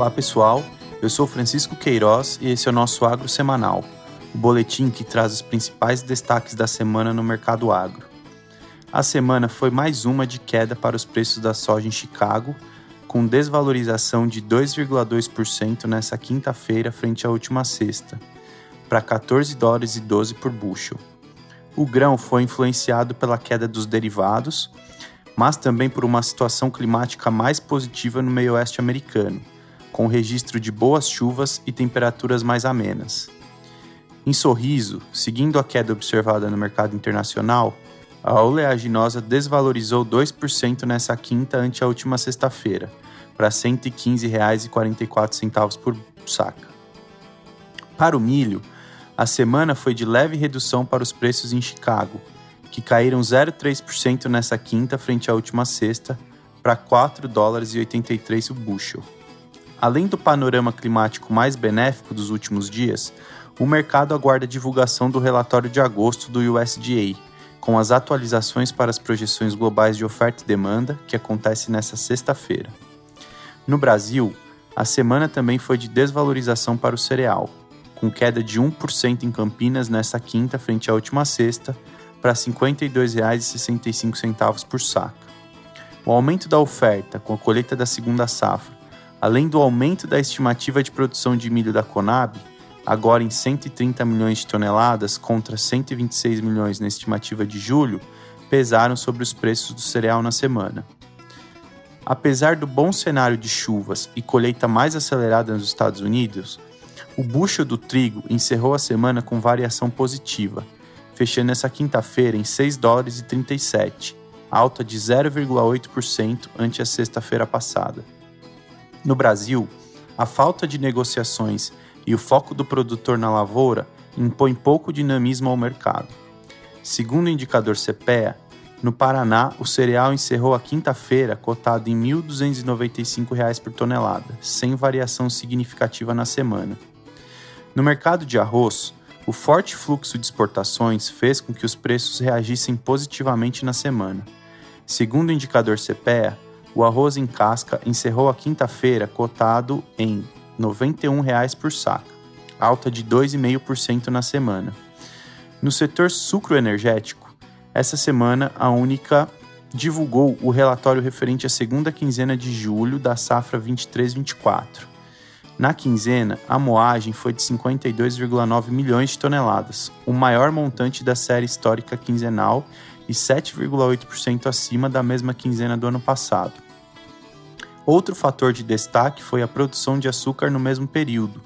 Olá pessoal, eu sou Francisco Queiroz e esse é o nosso Agro Semanal, o boletim que traz os principais destaques da semana no mercado agro. A semana foi mais uma de queda para os preços da soja em Chicago, com desvalorização de 2,2% nessa quinta-feira frente à última sexta, para 14 dólares e 12 por bushel. O grão foi influenciado pela queda dos derivados, mas também por uma situação climática mais positiva no meio oeste americano, com registro de boas chuvas e temperaturas mais amenas. Em Sorriso, seguindo a queda observada no mercado internacional, a oleaginosa desvalorizou 2% nessa quinta ante a última sexta-feira, para R$ 115,44 por saca. Para o milho, a semana foi de leve redução para os preços em Chicago, que caíram 0,3% nessa quinta frente à última sexta, para 4 dólares e 83 o bushel. Além do panorama climático mais benéfico dos últimos dias, o mercado aguarda a divulgação do relatório de agosto do USDA, com as atualizações para as projeções globais de oferta e demanda, que acontece nesta sexta-feira. No Brasil, a semana também foi de desvalorização para o cereal, com queda de 1% em Campinas nesta quinta frente à última sexta, para R$ 52,65 por saca. O aumento da oferta com a colheita da segunda safra, além do aumento da estimativa de produção de milho da Conab, agora em 130 milhões de toneladas contra 126 milhões na estimativa de julho, pesaram sobre os preços do cereal na semana. Apesar do bom cenário de chuvas e colheita mais acelerada nos Estados Unidos, o bucho do trigo encerrou a semana com variação positiva, fechando essa quinta-feira em 6 dólares e 37, alta de 0,8% ante a sexta-feira passada. No Brasil, a falta de negociações e o foco do produtor na lavoura impõe pouco dinamismo ao mercado. Segundo o indicador CPEA, no Paraná, o cereal encerrou a quinta-feira cotado em R$ 1.295 por tonelada, sem variação significativa na semana. No mercado de arroz, o forte fluxo de exportações fez com que os preços reagissem positivamente na semana. Segundo o indicador CPEA, o arroz em casca encerrou a quinta-feira cotado em R$ 91,00 por saca, alta de 2,5% na semana. No setor sucro energético, essa semana a Única divulgou o relatório referente à segunda quinzena de julho da safra 23-24. Na quinzena, a moagem foi de 52,9 milhões de toneladas, o maior montante da série histórica quinzenal e 7,8% acima da mesma quinzena do ano passado. Outro fator de destaque foi a produção de açúcar no mesmo período,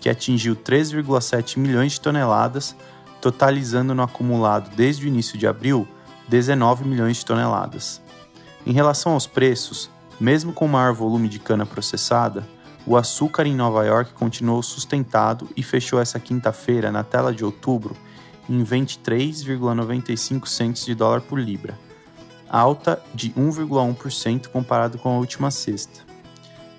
que atingiu 3,7 milhões de toneladas, totalizando no acumulado desde o início de abril 19 milhões de toneladas. Em relação aos preços, mesmo com maior volume de cana processada, o açúcar em Nova York continuou sustentado e fechou essa quinta-feira, na tela de outubro, em 23,95 centos de dólar por libra alta de 1,1% comparado com a última sexta.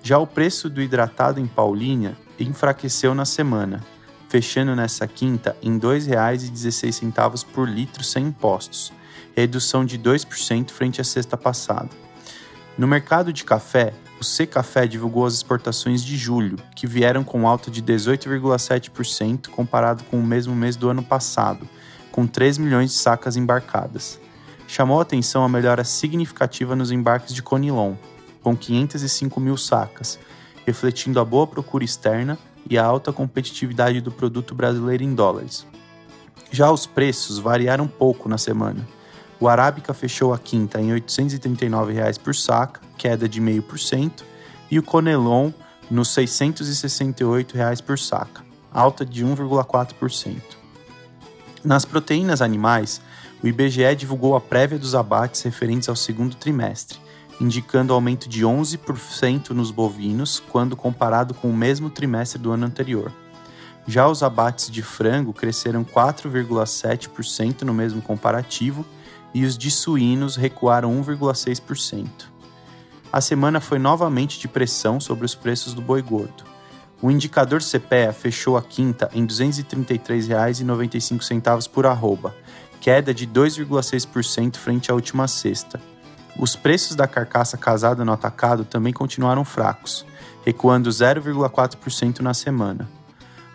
Já o preço do hidratado em Paulínia enfraqueceu na semana, fechando nessa quinta em R$ 2,16 por litro sem impostos, redução de 2% frente à sexta passada. No mercado de café, o C Café divulgou as exportações de julho, que vieram com alta de 18,7% comparado com o mesmo mês do ano passado, com 3 milhões de sacas embarcadas chamou atenção a melhora significativa nos embarques de Conilon, com 505 mil sacas, refletindo a boa procura externa e a alta competitividade do produto brasileiro em dólares. Já os preços variaram pouco na semana. O Arábica fechou a quinta em 839 reais por saca, queda de 0,5%, e o Conelon nos 668 reais por saca, alta de 1,4%. Nas proteínas animais, o IBGE divulgou a prévia dos abates referentes ao segundo trimestre, indicando aumento de 11% nos bovinos quando comparado com o mesmo trimestre do ano anterior. Já os abates de frango cresceram 4,7% no mesmo comparativo e os de suínos recuaram 1,6%. A semana foi novamente de pressão sobre os preços do boi gordo. O indicador CPEA fechou a quinta em R$ 233,95 por arroba, queda de 2,6% frente à última sexta. Os preços da carcaça casada no atacado também continuaram fracos, recuando 0,4% na semana.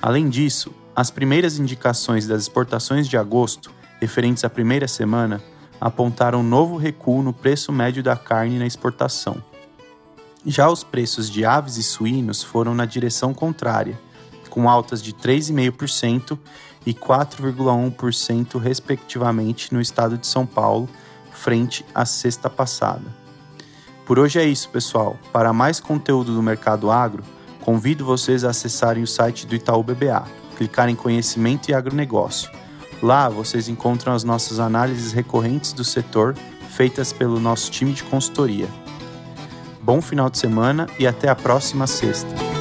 Além disso, as primeiras indicações das exportações de agosto, referentes à primeira semana, apontaram novo recuo no preço médio da carne na exportação. Já os preços de aves e suínos foram na direção contrária, com altas de 3,5% e 4,1%, respectivamente, no estado de São Paulo, frente à sexta passada. Por hoje é isso, pessoal. Para mais conteúdo do mercado agro, convido vocês a acessarem o site do Itaú BBA, clicar em Conhecimento e Agronegócio. Lá vocês encontram as nossas análises recorrentes do setor feitas pelo nosso time de consultoria. Bom final de semana e até a próxima sexta.